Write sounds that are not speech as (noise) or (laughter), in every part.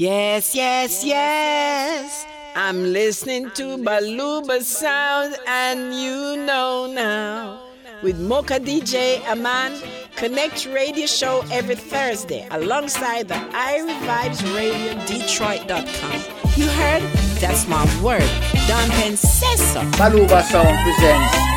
Yes, yes, yes. I'm listening to Balooba Sound, and you know now. With Mocha DJ Aman, Connect Radio Show every Thursday alongside the Irie Vibes Radio Detroit.com. You heard? That's my word. Don so. Balooba Sound presents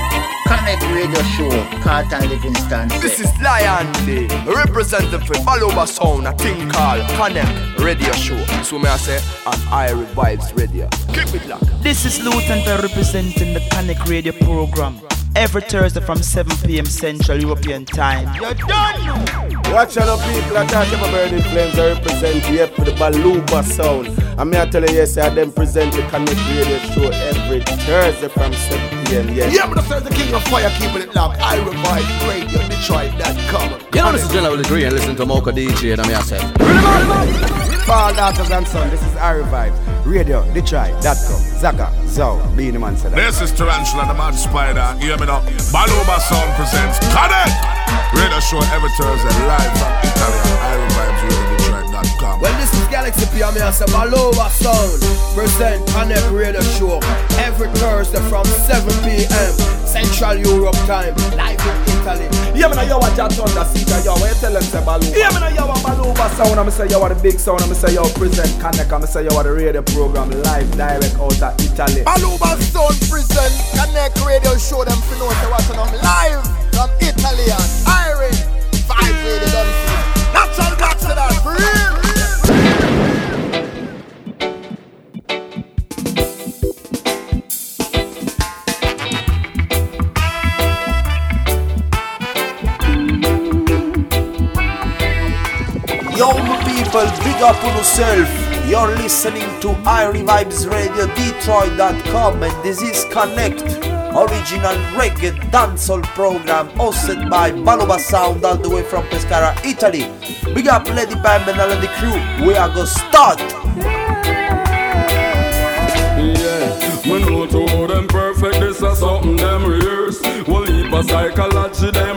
Connect Radio Show, Carlton Livingston. This is Lion D, representative for Balooba Sound, a thing called Connect Radio Show. So may I say, on Irie Vibes Radio. Keep it locked. This is Lutan representing the Connect Radio program every Thursday from 7 p.m. Central European Time. You're done Watch out, people. I talk about burning flames. I represent here for the Balooba sound. I'm here to tell you, yes, I them present the Connect Radio show every Thursday from 7 p.m. Yes. Yeah, but the King of Fire, keeping it locked. Irie Vibes radio, Detroit.com. You know, this is General Degree and listen to Mocha DJ and I'm yourself. Fall daughters and son, this is Irie Vibes. Radio, Detroit.com. Zaka, Zow, the Man said. This is Tarantula, the Mad Spider. Hear me now. Balooba Sound presents Connect! Radio show every Thursday live from Italy on Irie Vibes Radio Detroit.com. Well, this is Galaxy P. I'm here, say Balooba Sound. Present Connect Radio Show every Thursday from 7 p.m. Central Europe time. Live in Italy. Yeah, man, yo, what John Thunder Cedar, yo, what you tell them, say Balooba? Yeah, man, yo, Balooba sound, I'm say, yo, what the big sound, I'm say, yo, present Connect, I'm say, yo, what the radio program live, direct out of Italy. Balooba Sound present Connect Radio Show. Them for know say what's on live from Italy and Irish. Five radio done Yo, people, big up on yourself. You're listening to Irie Vibes Radio Detroit.com, and this is Connect, original reggae dancehall program hosted by Balooba Sound all the way from Pescara, Italy. Big up Lady Bambin and the crew. We are gonna start. Yeah, we know to them perfect, this is something them rehearse. Well, heap of psychology them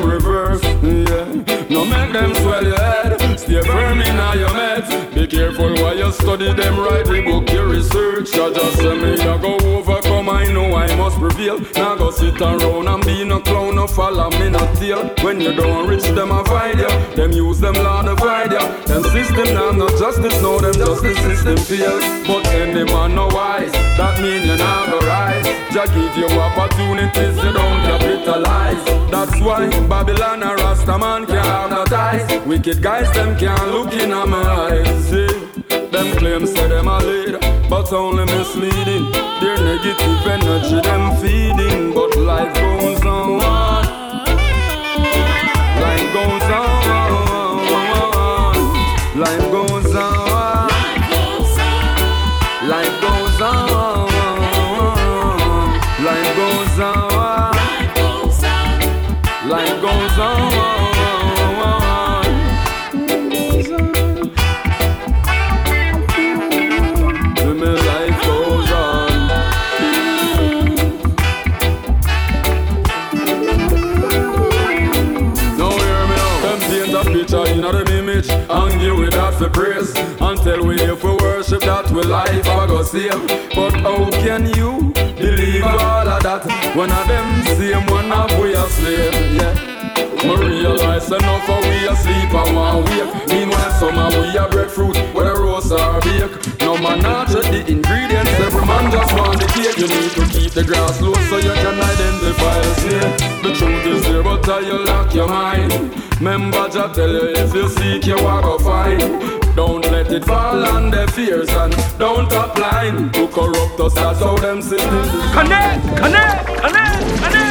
careful while you study them, right. We book, your research. I just say me, I go overcome, I must prevail. Now go sit around and be no clown, no follow me, no tail. When you don't reach them, avoid ya. Them use them, Lord, avoid ya. Them system now, no justice, no, them justice system fail. But any man no wise, that mean you not go rise. Jah give you opportunities, you don't capitalize. That's why Babylon and Rastaman can't hypnotize. Wicked guys, them can't look in my eyes. See, them claims say them a lead, but only misleading. Their negative energy them feeding, but life goes on. Life goes on. Life goes on. For praise. Until we here for worship that we life I go save. But how can you believe all of that when of them same one of we a slave? Yeah. Me realize enough of we asleep and one wake Meanwhile some of we a breadfruit where the roast are bake No man not the ingredients. Every man just want the cake. You need to keep the grass low so you can identify a snake. The truth is there but you lock your mind. Remember Jah tell you if you seek you are go find. Don't let it fall on their fears and don't line To corrupt us that's how them Connect, connect, connect, connect, connect.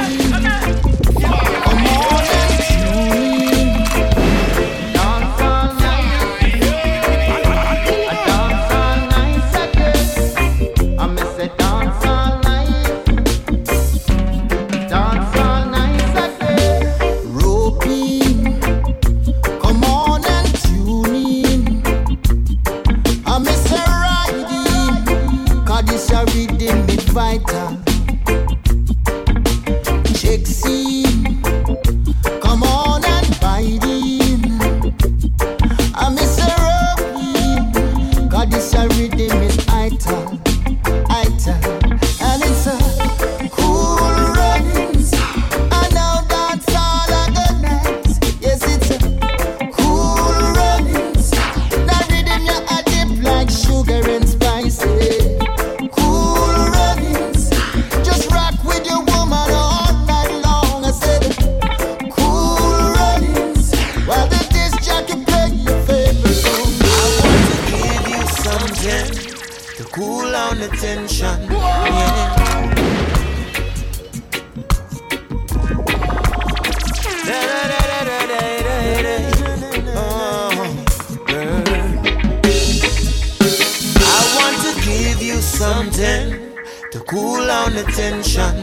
Cool down the tension.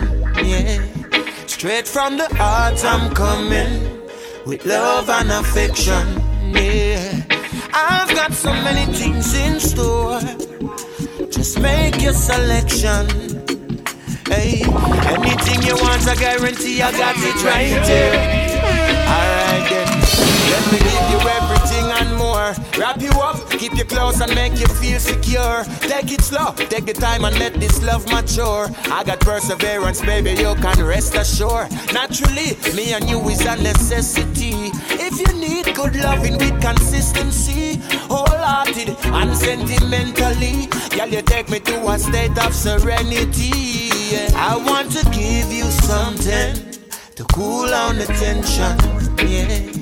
Yeah, straight from the heart I'm coming with love and affection. Yeah, I've got so many things in store. Just make your selection. Hey, anything you want, I guarantee I got it right here. Alright then, let me give you everything Wrap you up, keep you close and make you feel secure. Take it slow, take the time and let this love mature. I got perseverance, baby, you can rest assured. Naturally, me and you is a necessity. If you need good loving with consistency, wholehearted and sentimentally, girl, you take me to a state of serenity. Yeah. I want to give you something to cool down the tension. Yeah,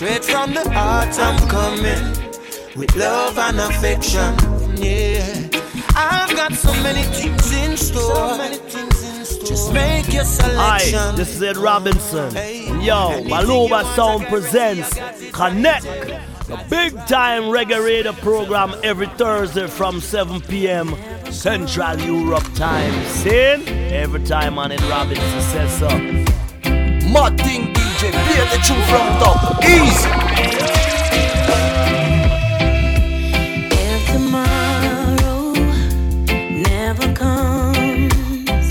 straight from the heart I'm coming with love and affection. Yeah, I've got so many things in store. So many things in store. Just make your selection. Hi, this is Ed Robinson. Yo, Maluba Sound presents Connect, the big time reggae radio program every Thursday from 7 p.m. Central Europe time. Sin every time on Ed Robinson says so. Martin DJ, play the tune from top. Easy. If tomorrow never comes,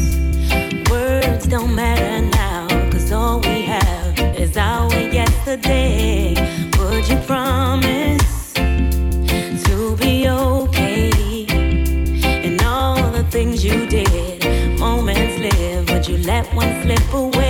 words don't matter now, all we have is our yesterday. Would you promise to be okay? And all the things you did, moments you let one slip away?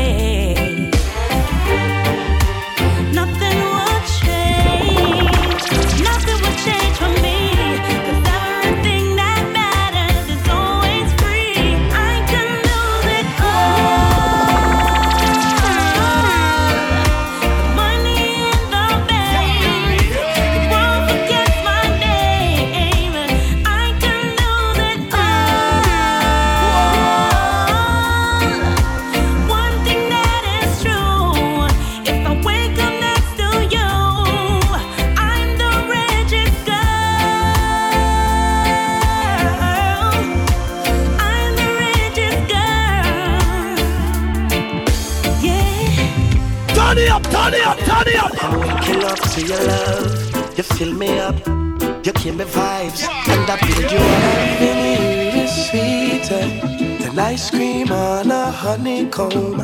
Ice cream on a honeycomb.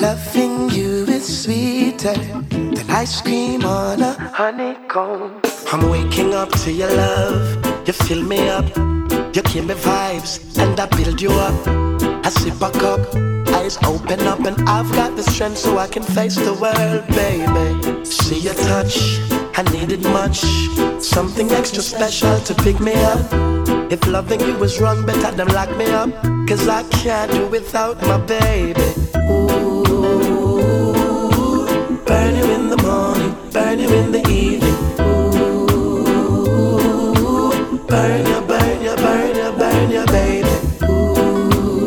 Loving you is sweeter than ice cream on a honeycomb. I'm waking up to your love. You fill me up. You give me vibes, and I build you up. I sip a cup, eyes open up, and I've got the strength so I can face the world, baby. See your touch, I needed much. Something extra special to pick me up. If loving you was wrong, better than lock me up. Cause I can't do without my baby. Ooh, burn you in the morning, burn you in the evening. Ooh, burn you, burn you, burn you, burn you, baby. Ooh,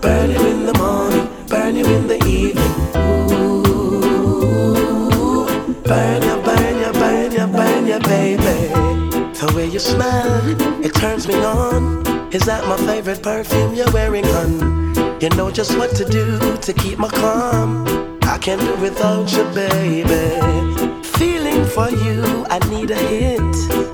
burn you in the morning, burn you in the evening. Ooh, burn you, burn you, burn you, burn you, baby. The way you smell, it turns me on. Is that my favorite perfume you're wearing, hun? You know just what to do to keep my calm. I can't do without you, baby. Feeling for you, I need a hit.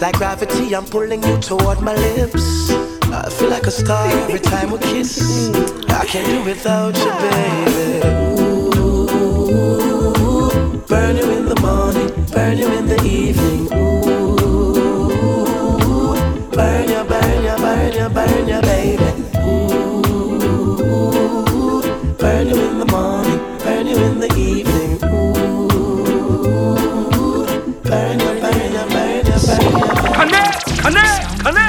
Like gravity, I'm pulling you toward my lips. I feel like a star every time we kiss. I can't do without you, baby. Ooh, burn you in the morning, burn you in the evening. Ooh, burn you, burn you, baby. Ooh, burn you in the morning, burn you in the evening. Ooh, burn you, burn you, burn you, burn you. Connect, connect, connect,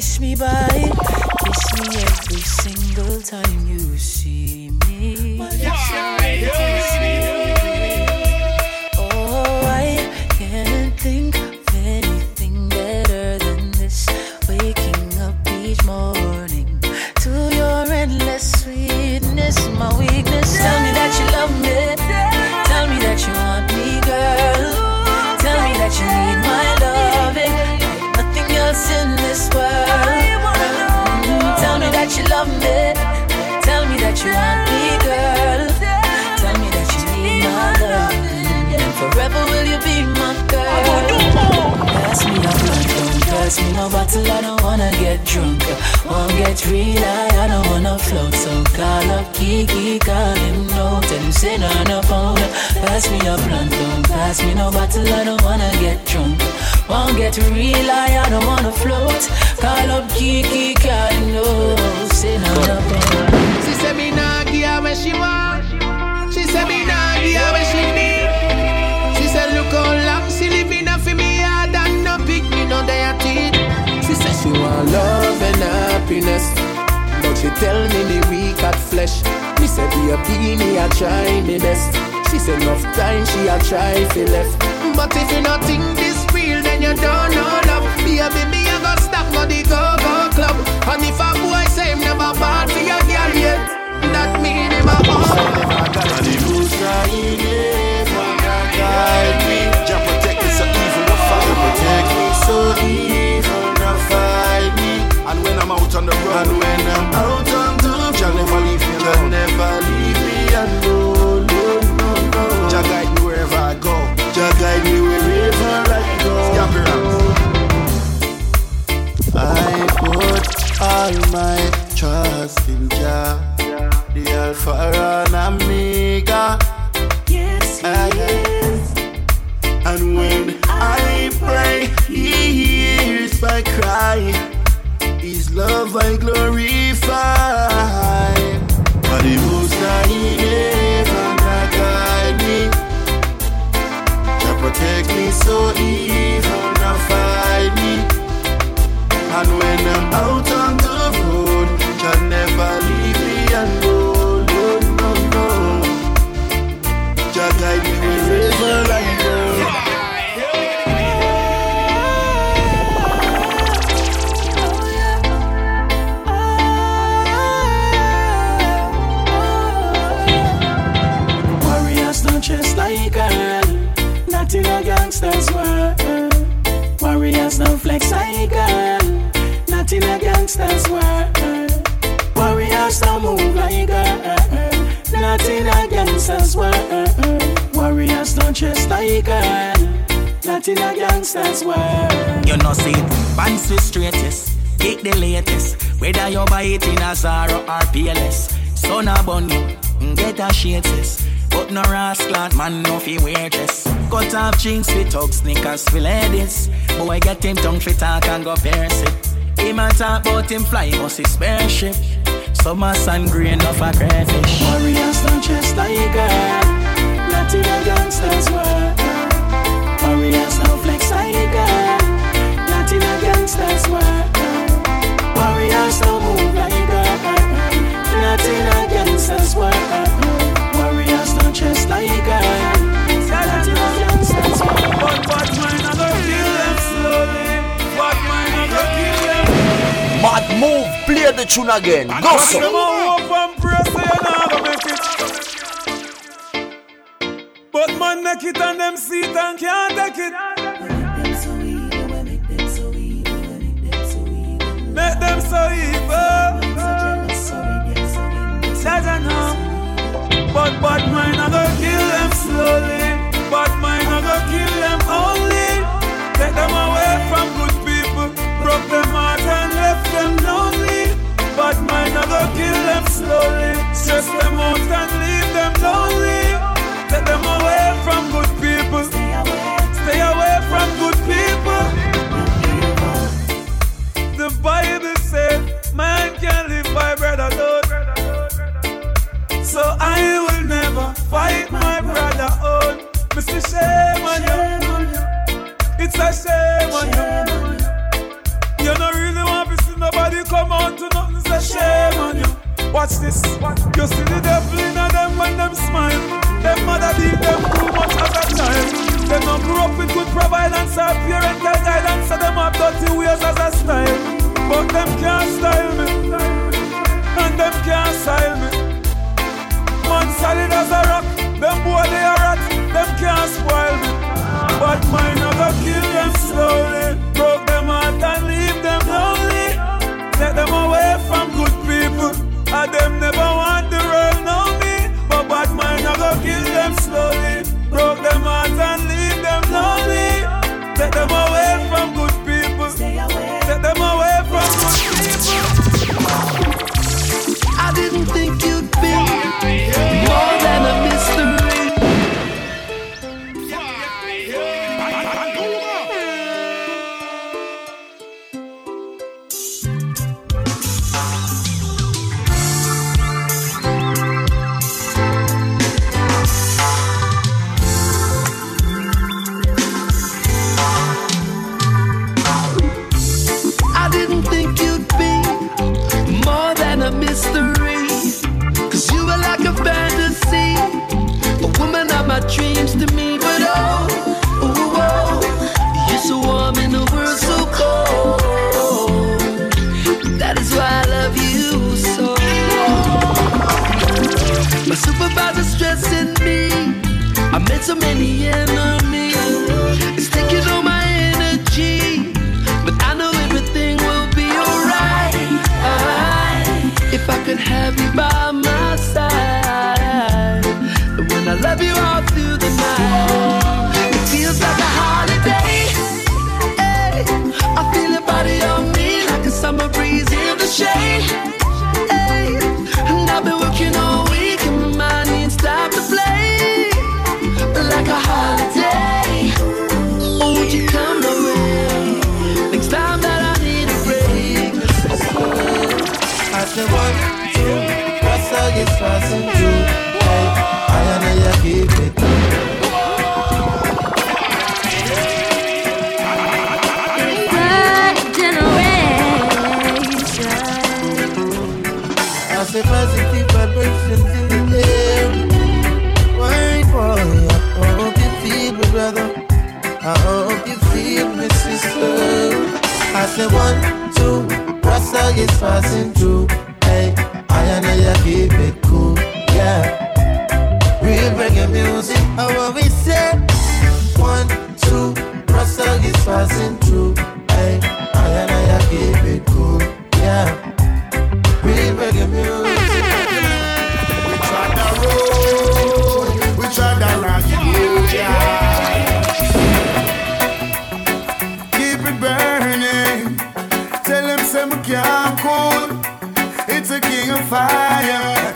kiss me bye. Kiss me every single time you see me. Me. Tell me that you want me, girl. Pass me no bottle. I don't wanna get drunk. Won't get real high, I don't wanna float. So call up Kiki, call him no. Tell him say no no phone. Pass me a blunt, don't pass me no bottle. I don't wanna get drunk. Won't get real high, I don't wanna float. Call up Kiki, call him no. Say no no phone. She said me nah give her what she want. She said me nah give her she need. Happiness, but she tell me the weak at flesh. Me say be a beanie, I try me best. She said enough time she a try fi left. But if you not think this real, then you don't know love. Be a baby, you go stop go the go go club. And if a boy say him never bad for your girl yet, that mean him a bad. And the rules are in it, on the road, And when I'm out on the road, Jah never leave me alone. never leave me alone. No, no, no. Jah guide me wherever I go. Jah guide me wherever I go. Scamp your I put all my trust in Jah, the Alpha and Omega. Yes, yes. And when I pray, He hears my cry. Love I glorify. For the most High heaven guide me. Jah protect me so evil talk and go pierce it. Him a talk about him fly must his spaceship. Summer sun green of a crayfish. Warriors don't chase girl, not in a gangster's world. Warriors don't flex girl, not in a gangster's world. Warriors don't move like girl, not in a gangster's world. Play the tune again. Go so. a hope and pray say you nah go make it. But man make it and them see it and can't Stress them out and leave them lonely. Take them away from good people. Stay away from good people. The Bible said, man can live by bread alone. So I will never fight my brother on. Mr. Shame on you. It's a shame on you. You don't really want to see I Watch this. You see the devil in them when them smile. Them mother did them too much as a child. Them not grew up with good providence or parental guidance, so them have dirty ways as a style. But them can't style me, and them can't style me. Man solid as a rock, them boy they are rat, them can't spoil me. But mine never kill them slowly, broke them heart and leave them lonely. Take them away from good people. I them never want the world know me, but bad mind I go kill them slowly. Broke them heart and leave them lonely. Take them away.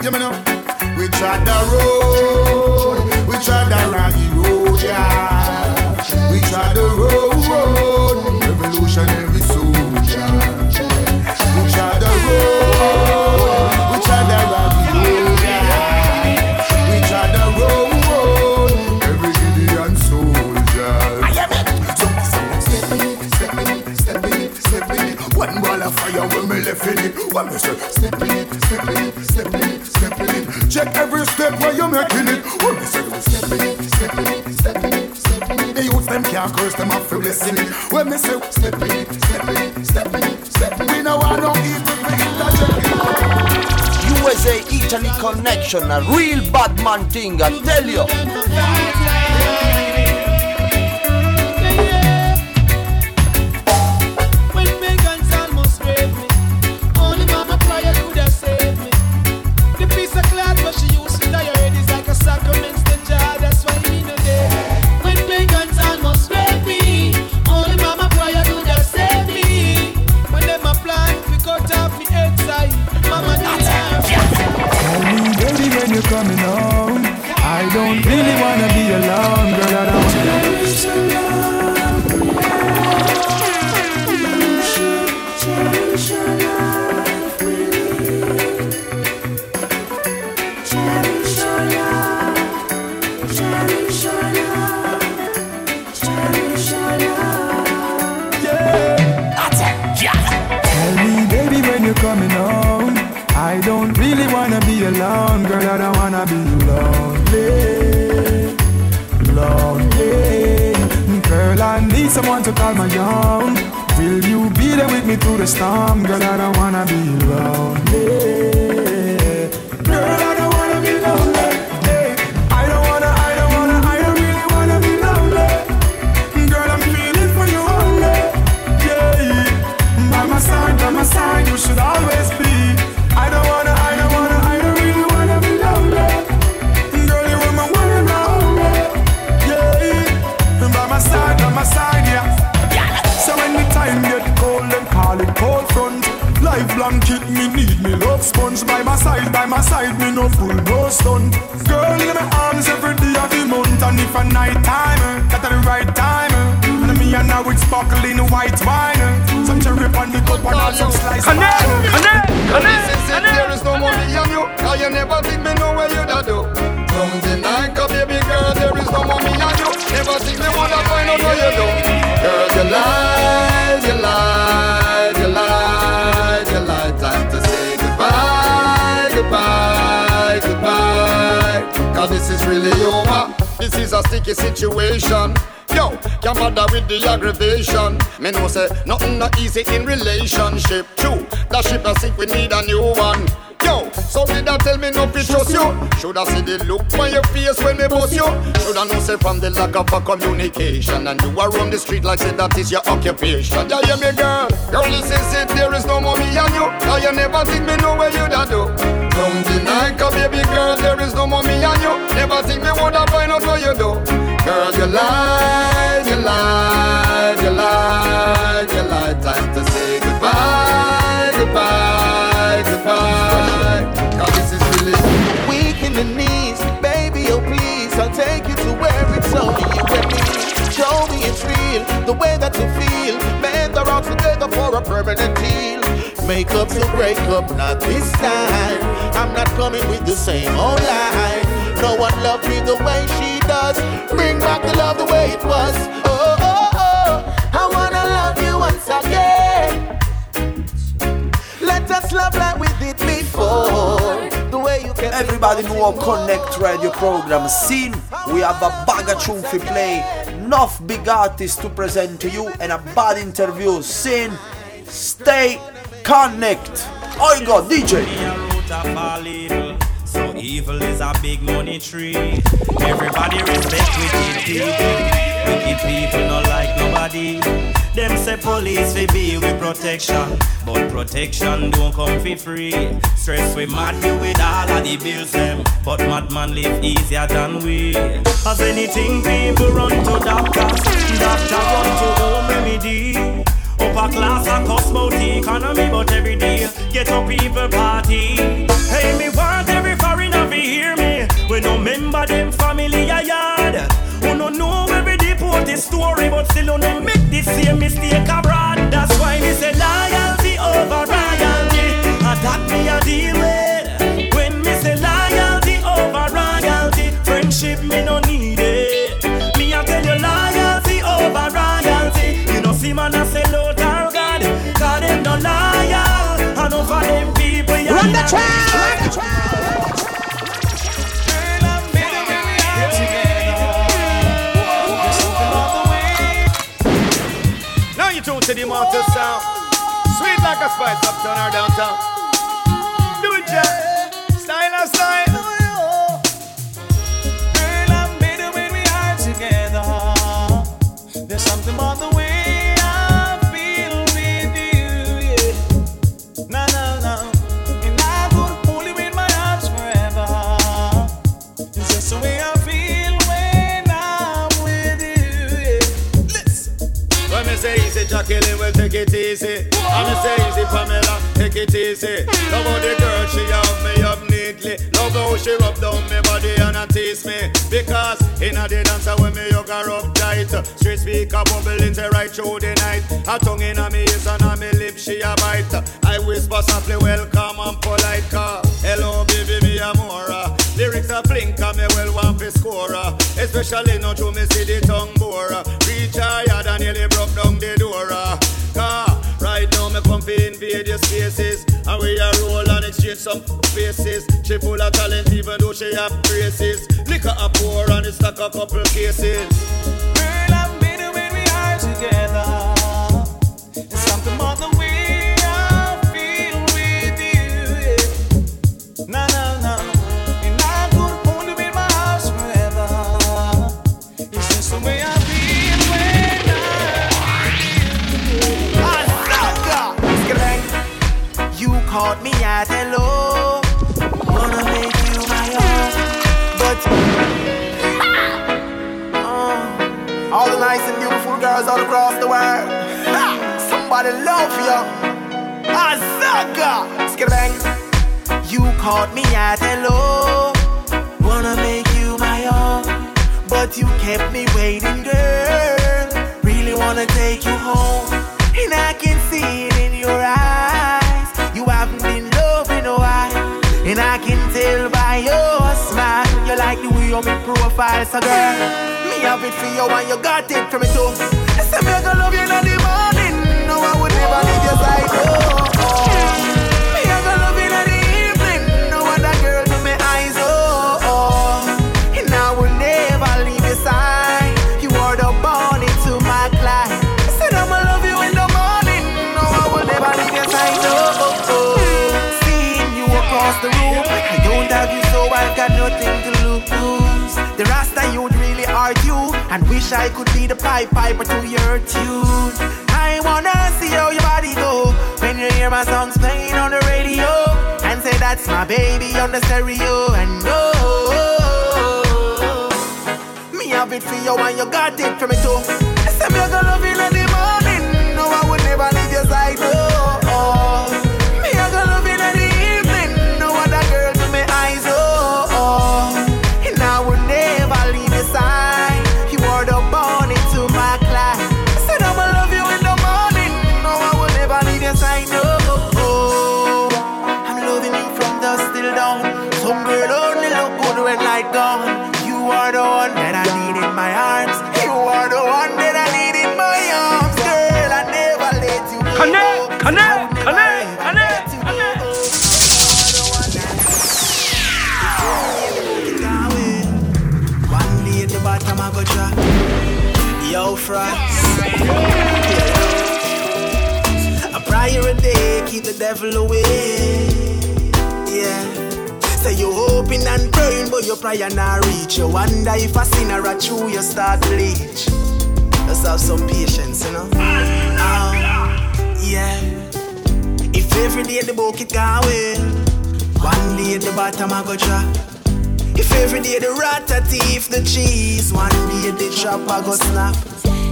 You know. action, a real bad man thing, I tell you. To call my own. Will you be there with me through the storm, girl? I don't wanna be lonely. Life blanket me need me love sponge by my side, by my side me no fool no stun. Girl in my arms every day of the month, and if a night time, that at the right time. And me and now it's sparkling white wine. Some cherry on the cup and all some slice. Connect, connect, connect. This is there is no money on you. Cause you never think me know where you da do. Come deny, cause baby girl, there is no money on you. Never think me wanna find out what you do. Girl, you lied, this is really over. This is a sticky situation. Yo, can't bother with the aggravation. Me know say nothing not easy in relationship. True, that ship is sick, we need a new one. Yo, so did that tell me no fi trust you? Shoulda see the look on your face when me bust you? Shoulda know say from the lack of a communication and you are on the street like say that is your occupation. Yeah, hear me, girl. Girl, is it. There is no more me and you. Now you never think me know where you da do. Don't deny, cause baby girl, there is no more me and you. Never think me woulda find out what you do. Girl, you lie, you lied, the way that you feel. Men are all together for a permanent deal. Make up to break up, not this time. I'm not coming with the same old lie. No one loved me the way she does. Bring back the love the way it was. Oh, oh, oh. oh. I wanna love you once again. Let us love like we did before. The way you can Everybody know our Connect Radio program scene. We have a bag of tune to play, enough big artists to present to you, and a bad interview scene. Stay connect. I got DJ. So evil is a big money tree. Everybody respect wicked people. Wicked people not like nobody. Them say police we be with protection, but protection don't come for free. Stress we mad with all of the bills them, but madman live easier than we. As anything people run to doctors, doctor run to home remedy. Upper class and cost the economy, but every day get up people party. Hey, me want every foreigner to hear me. We no member them family a yard. Who no know every deported story, but still who no make the same mistake abroad. That's why me say loyalty over royalty. And that me a deal with. When me say loyalty over royalty, friendship me no need it. Me a tell you loyalty over royalty. You know see man a sell out our God, God them no loyal. And over them people, yeah. Run the track! To the sound. Sweet like a spice uptown or downtown. Do it, Jack. Easy. Me say easy, Pamela, take it easy. Love how the girl, she have me up neatly. Love how she rub down me body and a tease me. Because in a the dancer when me her up tight. Straight speaker bubble into right through the night. A tongue in a me ears and a me lip, she a bite. I whisper softly, welcome and polite car. Hello, baby, me a. Lyrics a blink and me well want fi score. Especially now to me see the tongue bore. Reach higher than nearly broke down the door. Right now me come fi invade your spaces. And we a roll and exchange some faces. She full of talent even though she have braces. Liquor a pour and it's stuck a couple cases. Girl, I'm better when we are together. Caught me at hello. Wanna make you my own. But uh, all the nice and beautiful girls all across the world. Ha! Somebody love you. Azaga. Skibang. You caught me at hello. Wanna make you my own. But you kept me waiting, girl. Really wanna take you home. And I can see it in your eyes. And I can tell by your smile. You like the way you make profile, so girl. Me have it for you and you got it for me too. I Say me I gonna love you in the morning. No, I would never leave your side. Oh, I've got nothing to lose. The Rasta you'd really argue, and wish I could be the pipe piper to your tune. I wanna see how your body go when you hear my songs playing on the radio, and say that's my baby on the stereo. And oh, me have it for you, and you got it for me too. I say me I gonna love you in the morning. No, I would never leave your side. Oh, oh. I go. Yo, frost. A prayer a day keep the devil away. Yeah. Say you hoping and praying, but your prayer not reach. You wonder if a sinner a true, you start bleach. Just have some patience, you know. Um, yeah. If every day the bucket go away, one day the bottom I go drop. If every day the rat a thief the cheese, one day the I go snap.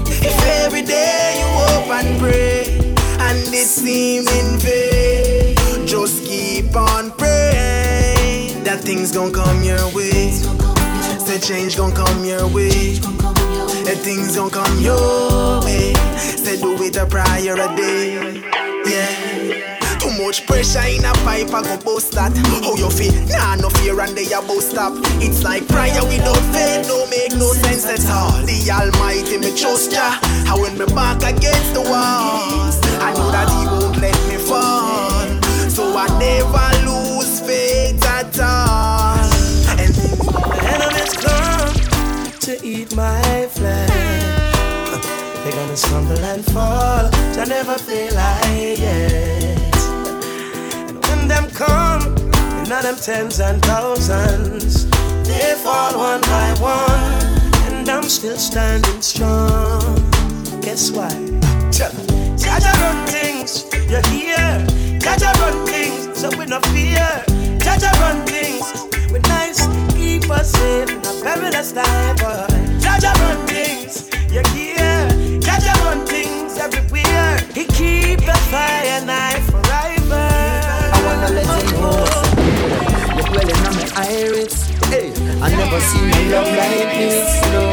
If every day you hope and pray, and it seem in vain, just keep on praying that things gon' come your way. Say change gon' come your way. That things gon' come your way. Say do it a prayer a day. Yeah. Much pressure in a pipe, I go bust that. How you feel? Nah, no fear and they a bust stop. It's like prayer without faith, no make no sense at all. The Almighty me trust ya. How when me back against the walls, I know that He won't let me fall. So I never lose faith at all. And enemies come to eat my flesh. (laughs) They're gonna stumble and fall. I never feel like it. And them come, and all them tens and thousands, they fall one by one, and I'm still standing strong. Guess why? Jaja run things, you hear? Jaja run things, so we no fear. Jaja run things, we nice, keep us in a perilous time, boy. Jaja run things, you hear? Jaja run things everywhere. He keep the fire forever. Hey, I never seen my love like this, no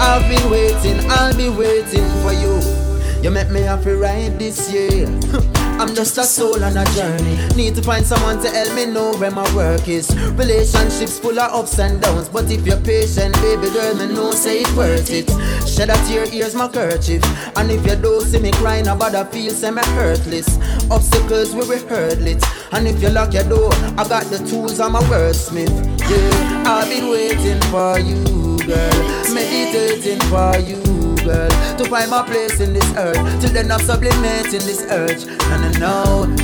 I've been waiting, I'll be waiting for you You make me happy right this year. (laughs) I'm just a soul on a journey. Need to find someone to help me know where my work is. Relationships full of ups and downs, but if you're patient, baby girl, me know say it's worth it. Shed a tear, here's my kerchief. And if you don't see me crying about a feel, me hurtless. Obstacles we will hurdle it. And if you lock your door, I got the tools, I'm a wordsmith. Yeah, I've been waiting for you, girl. Meditating for you girl To find my place in this earth Till then I'm sublimating this urge And I know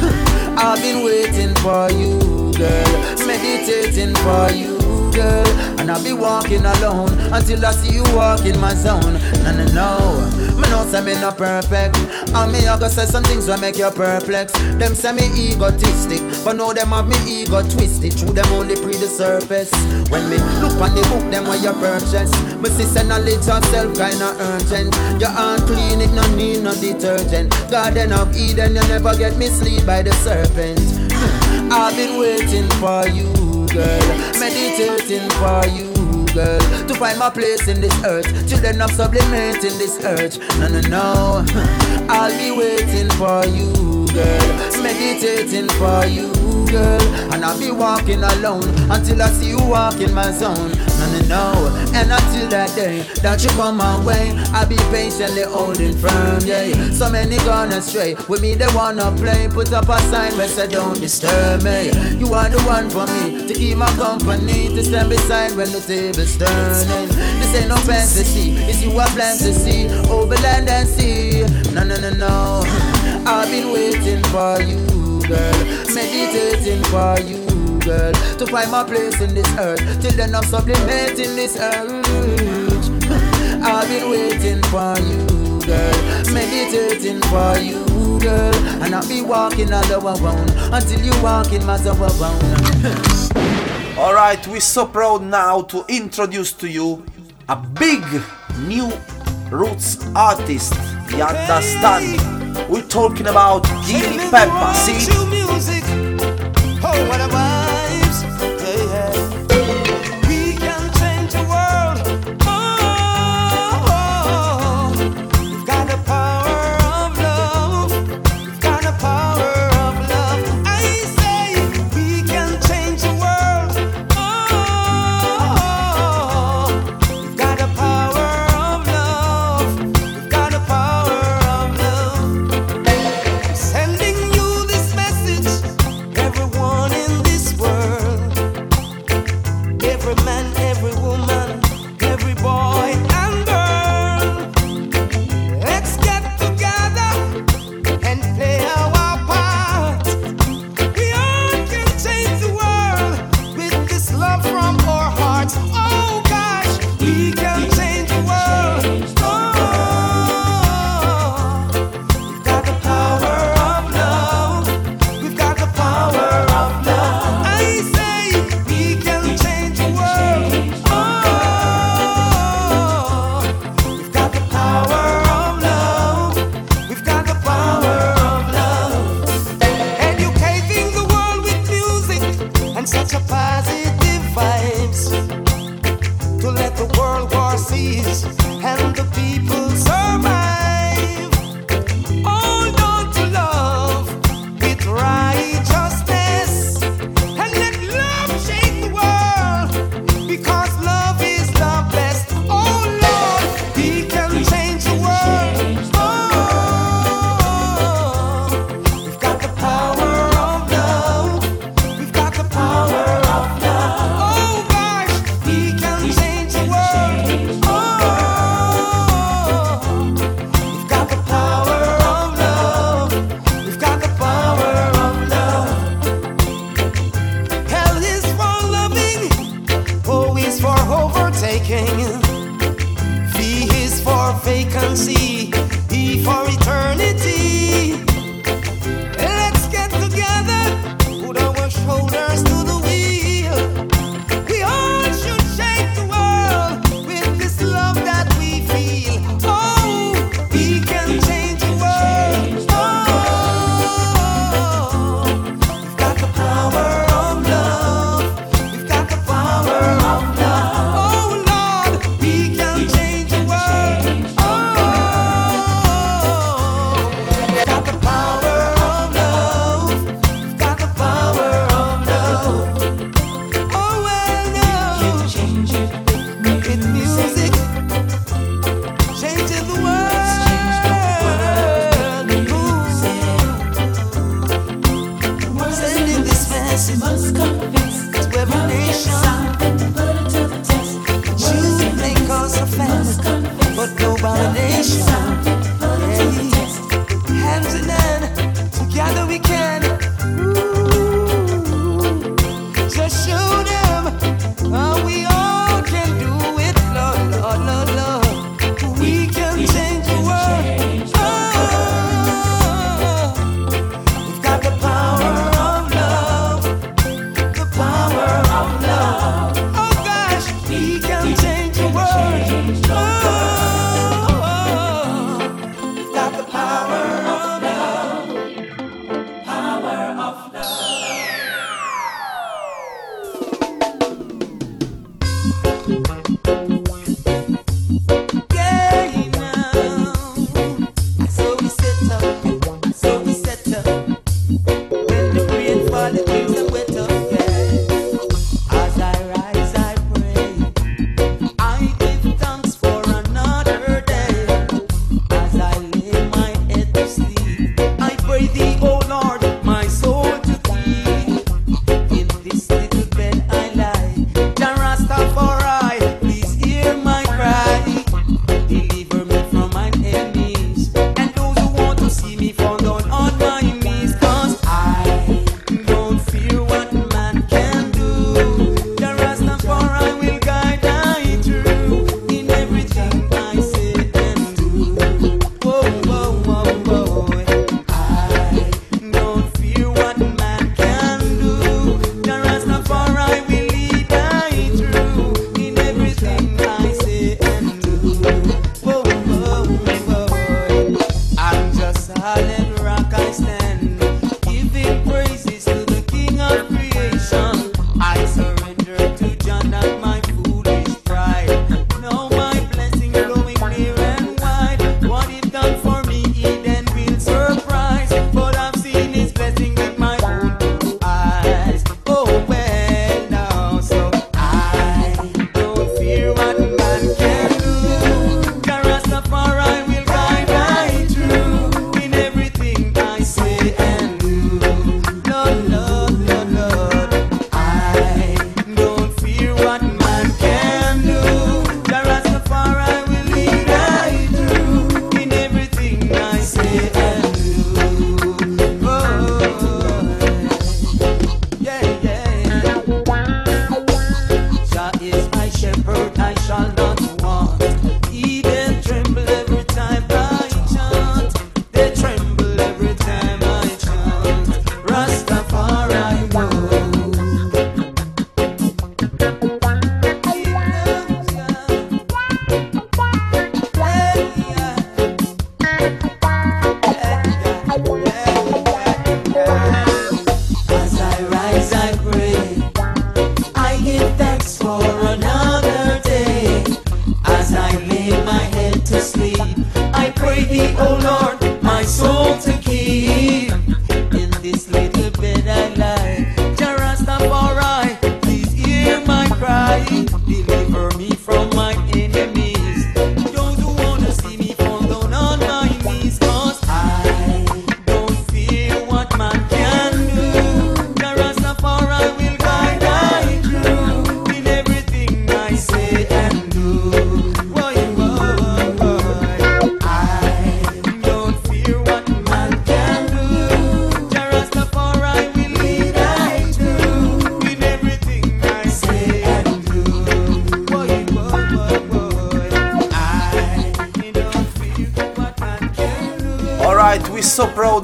I've been waiting for you girl Meditating for you girl And I'll be walking alone Until I see you walk in my zone. And I no. Me know say me not perfect. And me I go say some things will make you perplex. Them say me egotistic But now them have me ego twisted Through them only pre the surface. When me look on the book them where you purchase. Me see say knowledge yourself kinda urgent. Your hand clean it no need no detergent. Garden of Eden you never get misled by the serpent. (sighs) I've been waiting for you girl. Meditating for you girl. To find my place in this earth. Then I'm sublimating this urge No no no. (laughs) I'll be waiting for you girl. Meditating for you girl And I'll be walking alone Until I see you walk in my zone. No no no And until that day That you come my way I'll be patiently holding firm yeah. So many gone astray With me they wanna play. Put up a sign where say don't disturb me. You are the one for me To keep my company To stand beside when the table's turning. This ain't no fantasy It's you I plan to see. Over land and sea. No no no no. (laughs) I've been waiting for you Meditating for you girl To find my place in this earth Till then I'm sublimating this urge I've been waiting for you girl Meditating for you girl And I'll be walking all around Until you walk in my zone Alright, we're so proud now to introduce to you a big new roots artist. You understand? We're talking about Guinea Pepper. See? What a Podcast. we can.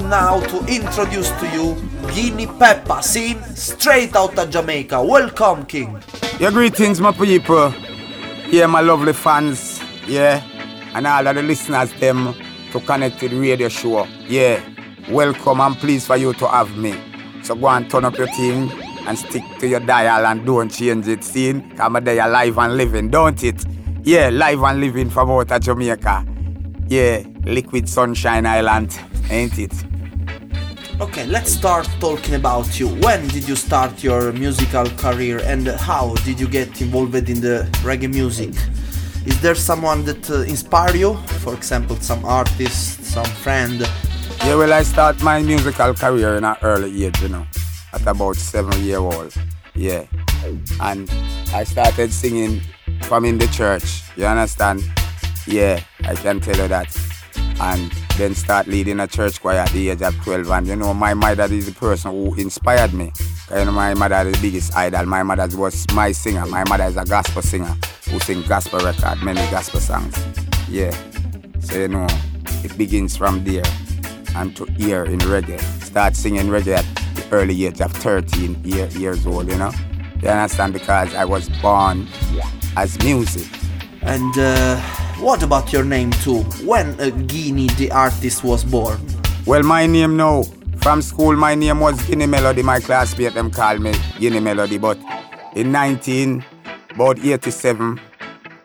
Now to introduce to you Guinea Pepper, seen straight out of Jamaica. Welcome, King. Yeah, greetings, my people. Yeah, my lovely fans. Yeah, and all of the listeners, them to Connected Radio Show. Yeah, welcome and pleased for you to have me. So go and turn up your thing and stick to your dial and don't change it. See, come a day alive and living, don't it? Yeah, live and living from out of Jamaica. Yeah, Liquid Sunshine Island, ain't it? Okay, let's start talking about you. When did you start your musical career and how did you get involved in the reggae music? Is there someone that uh, inspire you? For example, some artist, some friend? Yeah, well, I start my musical career in an early age, you know, at about seven year old. Yeah, and I started singing from in the church. You understand? Yeah, I can tell you that. And then start leading a church choir at the age of 12. And you know, my mother is the person who inspired me. You know, my mother is the biggest idol. My mother was my singer. My mother is a gospel singer who sing gospel record, many gospel songs. Yeah. So you know, it begins from there and to hear in reggae. Start singing reggae at the early age of 13 year, years old, you know. You understand? Because I was born as music. And uh, what about your name too? When uh, Guinea the artist was born? Well, my name now, from school, my name was Guinea Melody. My classmate them called me Guinea Melody. But in 19, about 87,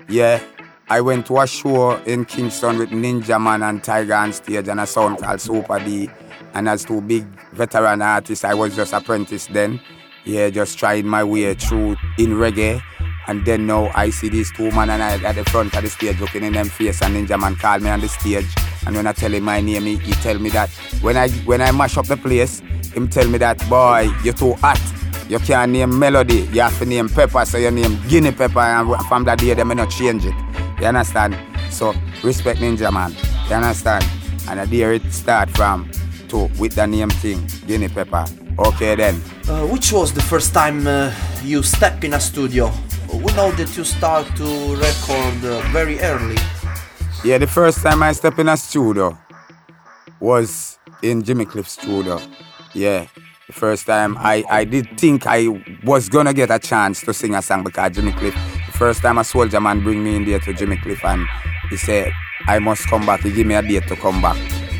yeah, I went to a show in Kingston with Ninjaman and Tiger on stage and a song called Super D. And as two big veteran artists, I was just apprentice then. Yeah, just trying my way through in reggae. And then now I see these two men and I at the front of the stage looking in them face and Ninjaman call me on the stage. And when I tell him my name, he, he tell me that when I when I mash up the place, him tell me that boy, you're too hot. You can't name Melody, you have to name Pepper, so you name Guinea Pepper and from that day they may not change it. You understand? So respect Ninjaman. You understand? And I there it start from to with the name thing, Guinea Pepper. Okay then. Uh, which was the first time uh, you step in a studio? We know that you start to record uh, very early. Yeah, the first time I step in a studio was in Jimmy Cliff's studio. Yeah. The first time I, I did think I was gonna get a chance to sing a song because Jimmy Cliff. The first time a soldier man bring me in there to Jimmy Cliff and he said I must come back. He give me a date to come back.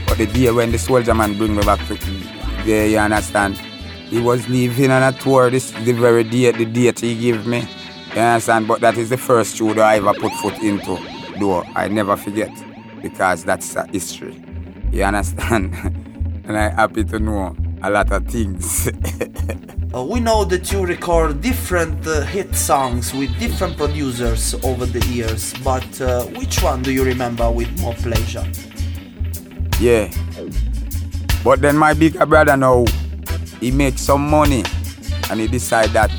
But the day when the soldier man bring me back to there, you understand, he was leaving on a tour. This the very date, the date he gave me. You understand? But that is the first studio I ever put foot into. Though I never forget because that's a history. You understand? (laughs) and I'm happy to know a lot of things. (laughs) Uh, we know that you record different uh, hit songs with different producers over the years, but uh, which one do you remember with more pleasure? yeah. But then my bigger brother now, he makes some money and he decide that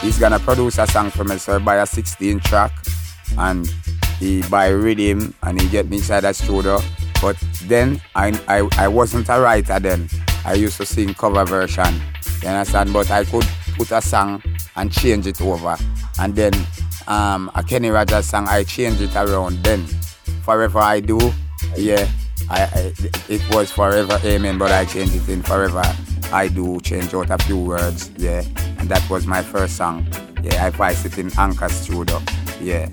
he's gonna produce a song for me. So he buy a 16 track and he buy rhythm and he get me inside the studio. But then I, I I wasn't a writer then. I used to sing cover version. You understand? But I could put a song and change it over. And then um, a Kenny Rogers song, I change it around. Then Forever I Do, yeah, I, I it was Forever Amen, but I changed it in Forever I Do, change out a few words, yeah. And that was my first song. Yeah, I voiced it in Anchor Studio, yeah.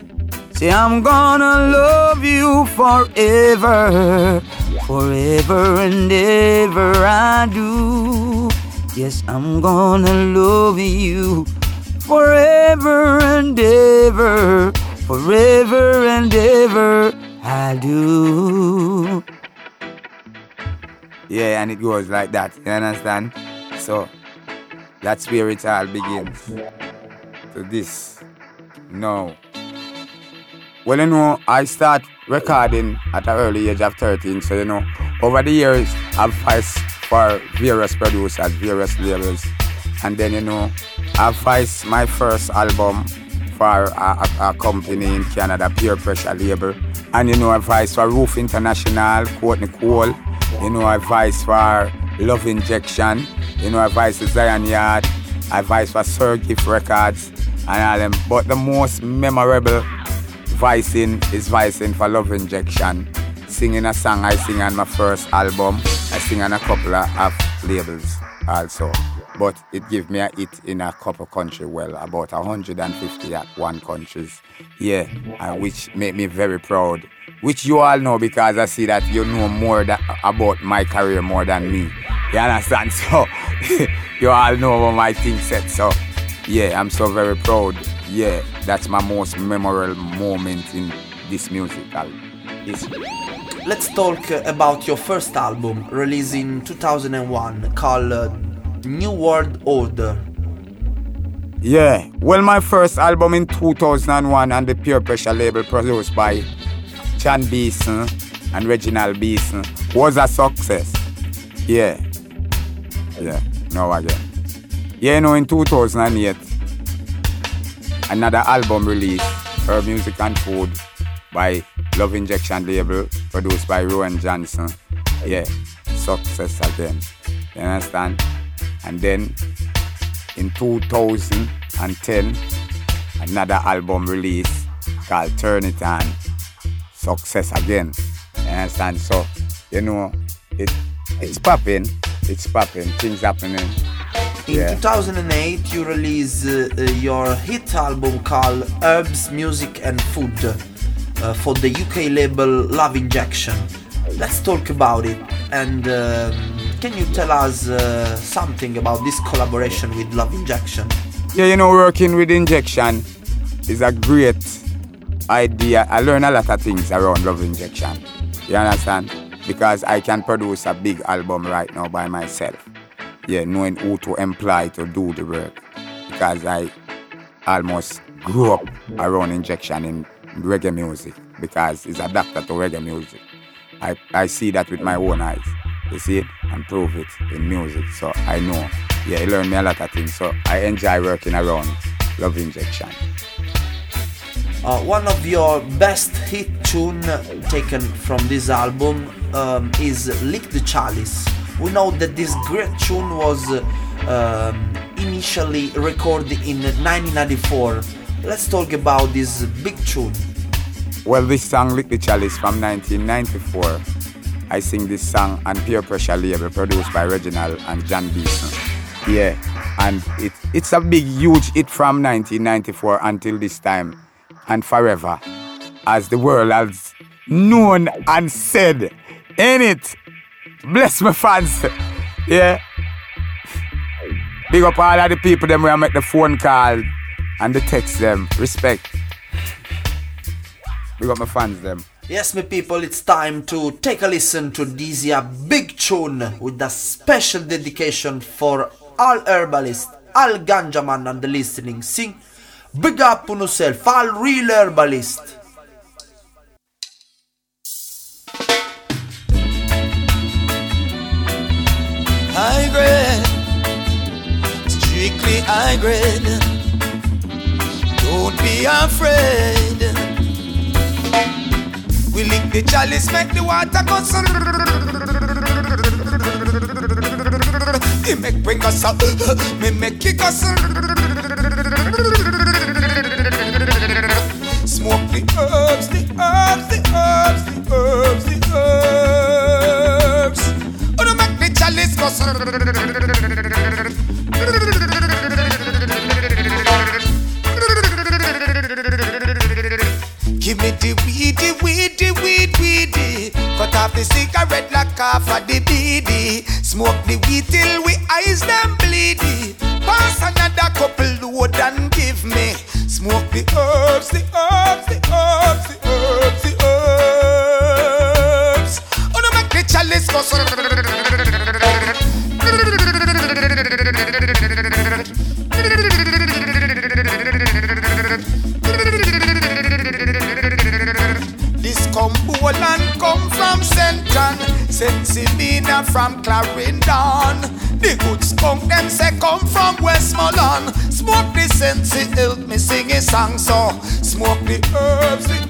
Say I'm gonna love you forever, forever and ever I do. Yes, I'm gonna love you forever and ever, forever and ever I do. Yeah, and it goes like that. You understand? So that's where it all begins. So this. No. Well, you know, I start recording at an early age of 13. So, you know, over the years, I've faced for various producers, various labels. And then, you know, I've faced my first album for a, a, a company in Canada, Peer Pressure label. And, you know, I've for Roof International, Courtney Cole. You know, I've faced for Love Injection. You know, I've faced for Zion Yard. I've faced for Gift Records and all them. But the most memorable voicing is voicing for Love Injection. Singing a song I sing on my first album. I sing on a couple of, of labels also. But it give me a hit in a couple country, well, about 150 at one countries. Yeah, and which make me very proud. Which you all know because I see that you know more that, about my career more than me. You understand? (laughs) So (laughs) you all know about my thing said. So yeah, I'm so very proud. Yeah, that's my most memorable moment in this musical. Let's talk uh, about your first album released in 2001 called uh, New World Order. Yeah, well, my first album in 2001 on the Pure Pressure label produced by Chan Beeson and Reginald Beeson was a success. Yeah, yeah, no again. Yeah, you know, in 2008, another album released, Herbs Music and Food by Love Injection label produced by Rowan Johnson. Yeah, success again. You understand? And then in 2010, another album release called Turn It On. Success again. You understand? So, you know, it it's popping. It's popping. Things happening. In Yeah. 2008, you release uh, uh, your hit album called Herbs, Music and Food uh, for the UK label Love Injection. Let's talk about it. And um, can you tell us uh, something about this collaboration with Love Injection? Yeah, you know, working with injection is a great idea. I learn a lot of things around love injection. You understand? Because I can produce a big album right now by myself. Yeah, knowing who to employ to do the work. Because I almost grew up around injection in reggae music because it's adapted to reggae music. I, I see that with my own eyes. You see it and prove it in music. So I know. Yeah, it learned me a lot of things. So I enjoy working around Love Injection. Uh, one of your best hit tune taken from this album um, is Lick the Chalice. We know that this great tune was uh, initially recorded in 1994. Let's talk about this big tune. Well, this song, Lick the Chalice from 1994. I sing this song on Peer Pressure label produced by Reginald and John Beeson. Yeah, and it, it's a big, huge hit from 1994 until this time and forever. As the world has known and said Ain't it. Bless my fans. Yeah. Big up all of the people them where I make the phone call and the text them. Respect. Big up my fans them. Yes, my people, it's time to take a listen to this big tune with a special dedication for all herbalists, all ganja man and the listening. Sing big up on yourself, all real herbalists. high grade, strictly high grade. Don't be afraid. We lick the chalice, make the water go. He make bring us up, me make kick us. Smoke the herbs, the herbs, the herbs, the herbs, the herbs. Oh, no, make the chalice go Give me the weedy, weedy, weed, weedy. Cut off the cigarette like off of the beady. Smoke the weed till we eyes them bleedy. Pass another couple load and give me. Smoke the herbs, the herbs, the herbs, the herbs, the herbs. Oh, no, make the chalice go. This Cumberland come from St. John, St. Sabina from Clarendon. The good skunk them say come from Westmoreland. Smoke the Sensi song so. Smoke the herbs,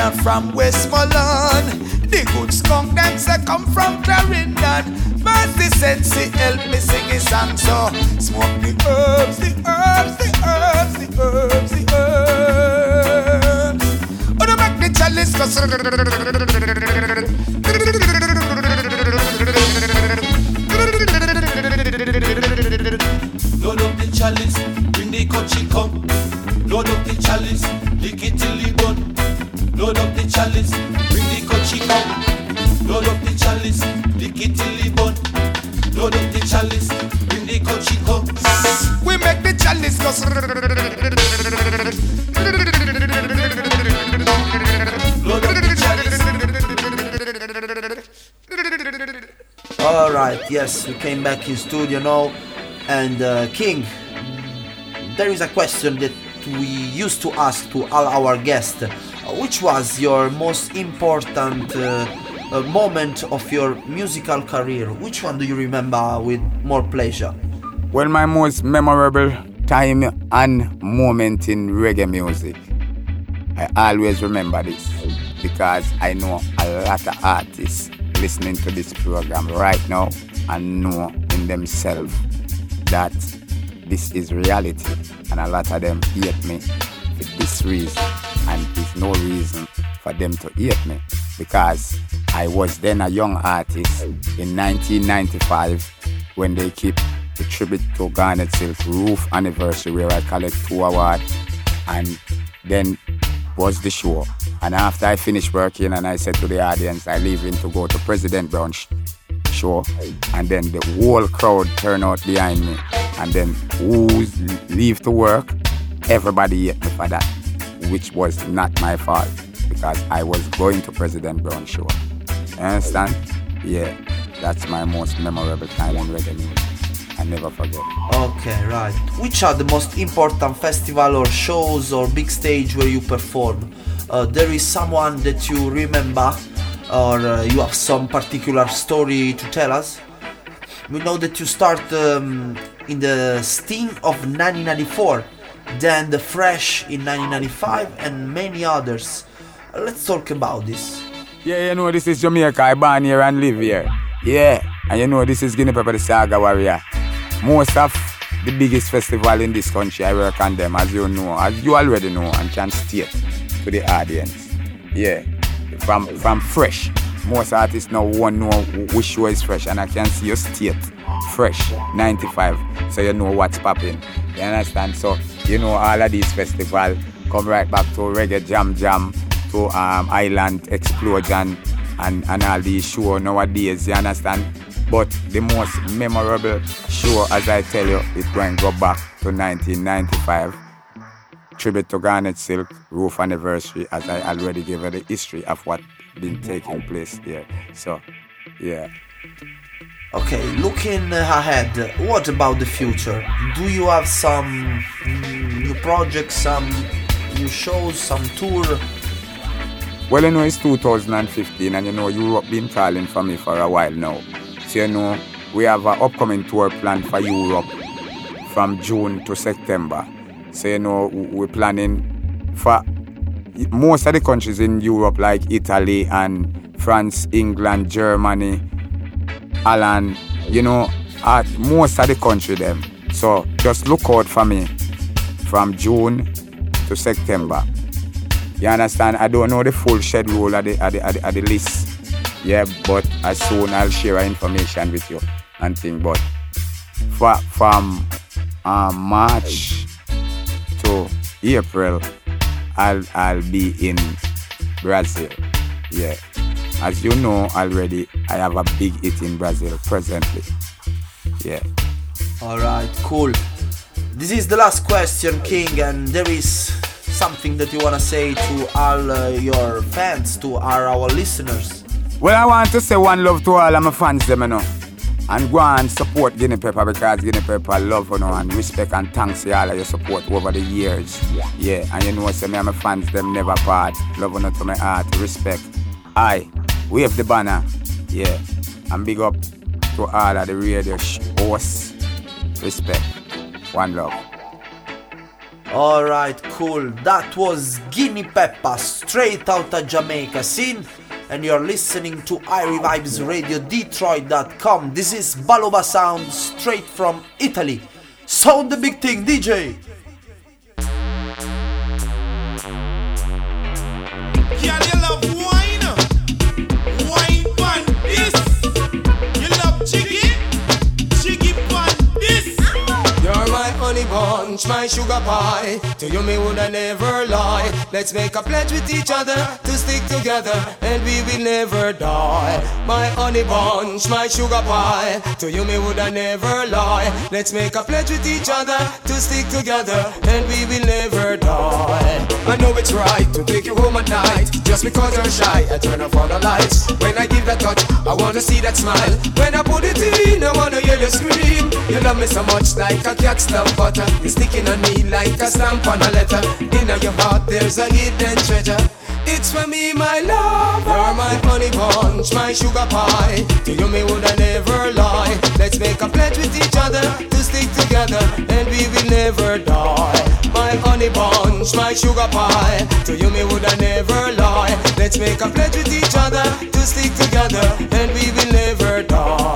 Sensibina from Westmoreland. The good skunk them say come from Clarendon. Mercy Sensi help me sing a song so. Smoke the herbs, the herbs, the herbs, the herbs, the herbs. Oh, no make the chalice. Chalice, bring the coachy come. Load up the chalice, lick it till it done. Load up the chalice, bring the coachy come. We make the chalice go. Load up the chalice. All right, yes, we came back in studio now, and uh, King, there is a question that we used to ask to all our guests. Which was your most important uh, uh, moment of your musical career? Which one do you remember with more pleasure? Well, my most memorable time and moment in reggae music, I always remember this because I know a lot of artists listening to this program right now and know in themselves that this is reality, and a lot of them hate me for this reason, no reason for them to hate me because I was then a young artist in 1995 when they keep the tribute to Garnett Silk Roof anniversary where I collect two awards and then was the show. And after I finished working and I said to the audience, I leaving to go to President Brown sh- show. And then the whole crowd turn out behind me. And then who leave to work, everybody hate me for that, which was not my fault because I was going to President Brown show. You understand? Yeah, that's my most memorable time in reggae music. I never forget. Okay, right. Which are the most important festival or shows or big stage where you perform? Uh, there is someone that you remember or uh, you have some particular story to tell us? We know that you start um, in the Sting of 1994, then the Fresh in 1995, and many others. Let's talk about this. Yeah, you know, this is Jamaica. I born here and live here. Yeah, and you know, this is Guinea Pepper, the Saga Warrior. Most of the biggest festival in this country, I work on them, as you know, as you already know, and can state to the audience. Yeah, from from fresh. Most artists now won't know which show is fresh, and I can see your state fresh 95, so you know what's popping. You understand? So you know all of these festival come right back to reggae jam jam, to um, island explosion, and and all these show nowadays. You understand? But the most memorable show, as I tell you, is going to go back to 1995 tribute to Garnett Silk Roof Anniversary, as I already gave you the history of what been taking place there. So, yeah. Okay, looking ahead, what about the future? Do you have some new projects, some new shows, some tour? Well, you know, it's 2015, and you know, Europe been calling for me for a while now. So, you know, we have an upcoming tour planned for Europe from June to September. So, you know, we're planning for most of the countries in Europe, like Italy and France, England, Germany, Ireland, you know, at most of the country them. So just look out for me from June to September. You understand? I don't know the full schedule of the, of the, of the, the list. Yeah, but as soon I'll share information with you and thing. But for, from um, March to April, I'll I'll be in Brazil. Yeah. As you know already, I have a big hit in Brazil presently. Yeah. Alright, cool. This is the last question, King, and there is something that you wanna say to all uh, your fans, to all our listeners. Well, I want to say one love to all of my fans, them, you know. And go and support Guinea Pepper because Guinea Pepper love, you know, and respect and thanks to all of your support over the years. Yeah, and you know, say me and my fans, them never part. Love, you know, to my heart, respect. I wave the banner. Yeah, and big up to all of the radio hosts. Respect. One love. Alright, cool. That was Guinea Pepper, straight out of Jamaica scene. And you're listening to Irie Vibes Radio Detroit.com. This is Balooba Sound straight from Italy. Sound the big thing, DJ. Girl, bunch, my sugar pie. To you, me would I never lie. Let's make a pledge with each other to stick together, and we will never die. My honey bunch, my sugar pie. To you, me would I never lie. Let's make a pledge with each other to stick together, and we will. It's right to take you home at night. Just because you're shy, I turn off all the lights. When I give that touch, I wanna see that smile. When I put it in, I wanna hear you scream. You love me so much like a cat's love butter. Uh, you're sticking on me like a stamp on a letter. In your heart, there's a hidden treasure. It's for me, my love. You're my honey bunch, my sugar pie. To you, me would I never lie. Let's make a pledge with each other to stick together, and we will never die. My honey bunch, my sugar pie. To you, me would I never lie. Let's make a pledge with each other to stick together, and we will never die.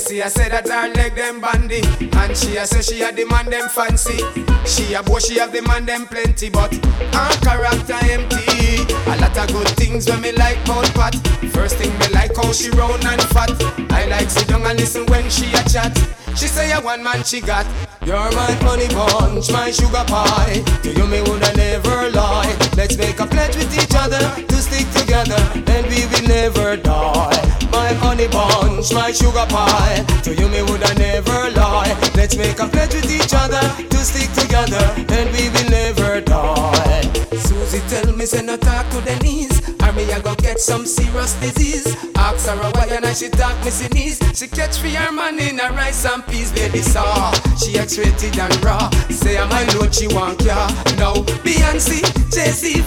Stacy, I said that her leg them bandy And she a say she a demand them fancy She a boy, she have demand them plenty But her character empty A lot of good things when me like about Pat First thing me like how she round and fat I like sit down and listen when she a chat She say a one man she got You're my honey bunch, my sugar pie. To you, me would I never lie. Let's make a pledge with each other to stick together, and we will never die. My honey bunch, my sugar pie. To you, me would I never lie. Let's make a pledge with each other to stick together, and we will never die. Susie tell me say no talk to Denise Or me I go get some serious disease Ask her why and I she talk me knees She catch for her man in a rice and peas baby saw She X-rated and raw Say I'm my load she want ya Now Beyonce, Jay-Z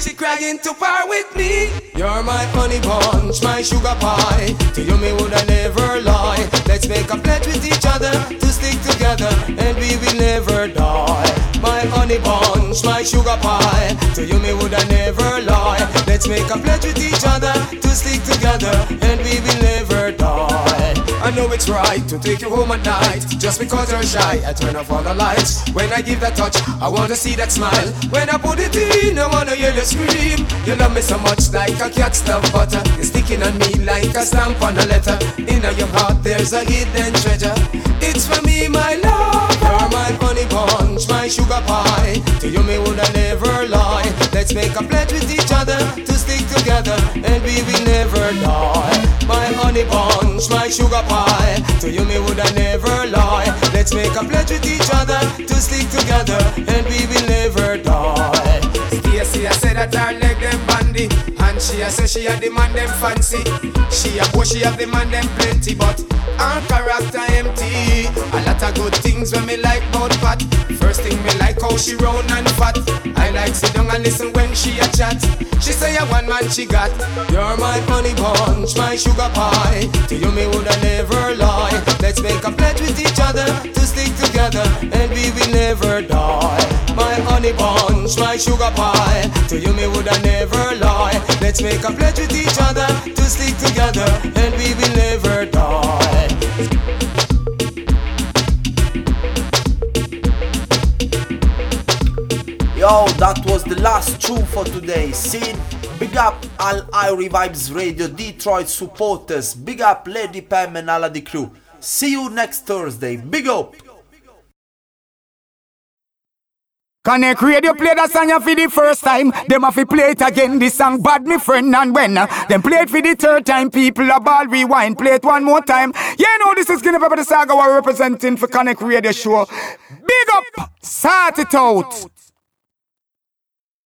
She crying to par with me You're my honey bunch, my sugar pie. To you, me would I never lie. Let's make a pledge with each other to stick together, and we will never die. My honey bunch, my sugar pie. To you, me would I never lie. Make a pledge with each other to stick together, and we will never die. I know it's right to take you home at night Just because you're shy, I turn off all the lights. When I give that touch, I wanna see that smile. When I put it in, I wanna hear you scream. You love me so much like a cat's love butter. You're sticking on me like a stamp on a letter. In your heart, there's a hidden treasure. It's for me, my love You're my honey bunch, my sugar pie. To you, me would I never lie. Let's make a pledge with each other to stick together, and we will never die. My honey bunch, my sugar pie. To you, me would I never lie. Let's make a pledge with each other to stick together, and we will never die. Stacy, I said that her leg them bandy body. And she a say she a the man them fancy. She a boy, she have the man them plenty, but her character empty. A lot of good things when me like bout pat. First thing me like how she round and fat. I like sit down and listen when she a chat. She say a one man she got. You're my honey bunch, my sugar pie. To you me woulda never lie. Let's make a pledge with each other to stick together and we will never die. My honey bunch, my sugar pie. To you me woulda never lie. Let's make a pledge with each other to stick together and we will never die. Yo, that was the last tune for today. Sid, big up all Irie Vibes Radio Detroit supporters. Big up Lady Pam and all the crew. See you next Thursday. Big up. Connect radio play that song for the first time. Them have to play it again. This song bad me friend and when uh, them play it for the third time. People a ball rewind. Play it one more time. Yeah, no, this is Guinea Pepper the Saga we're representing for Connect Radio Show. Big up, sort it out.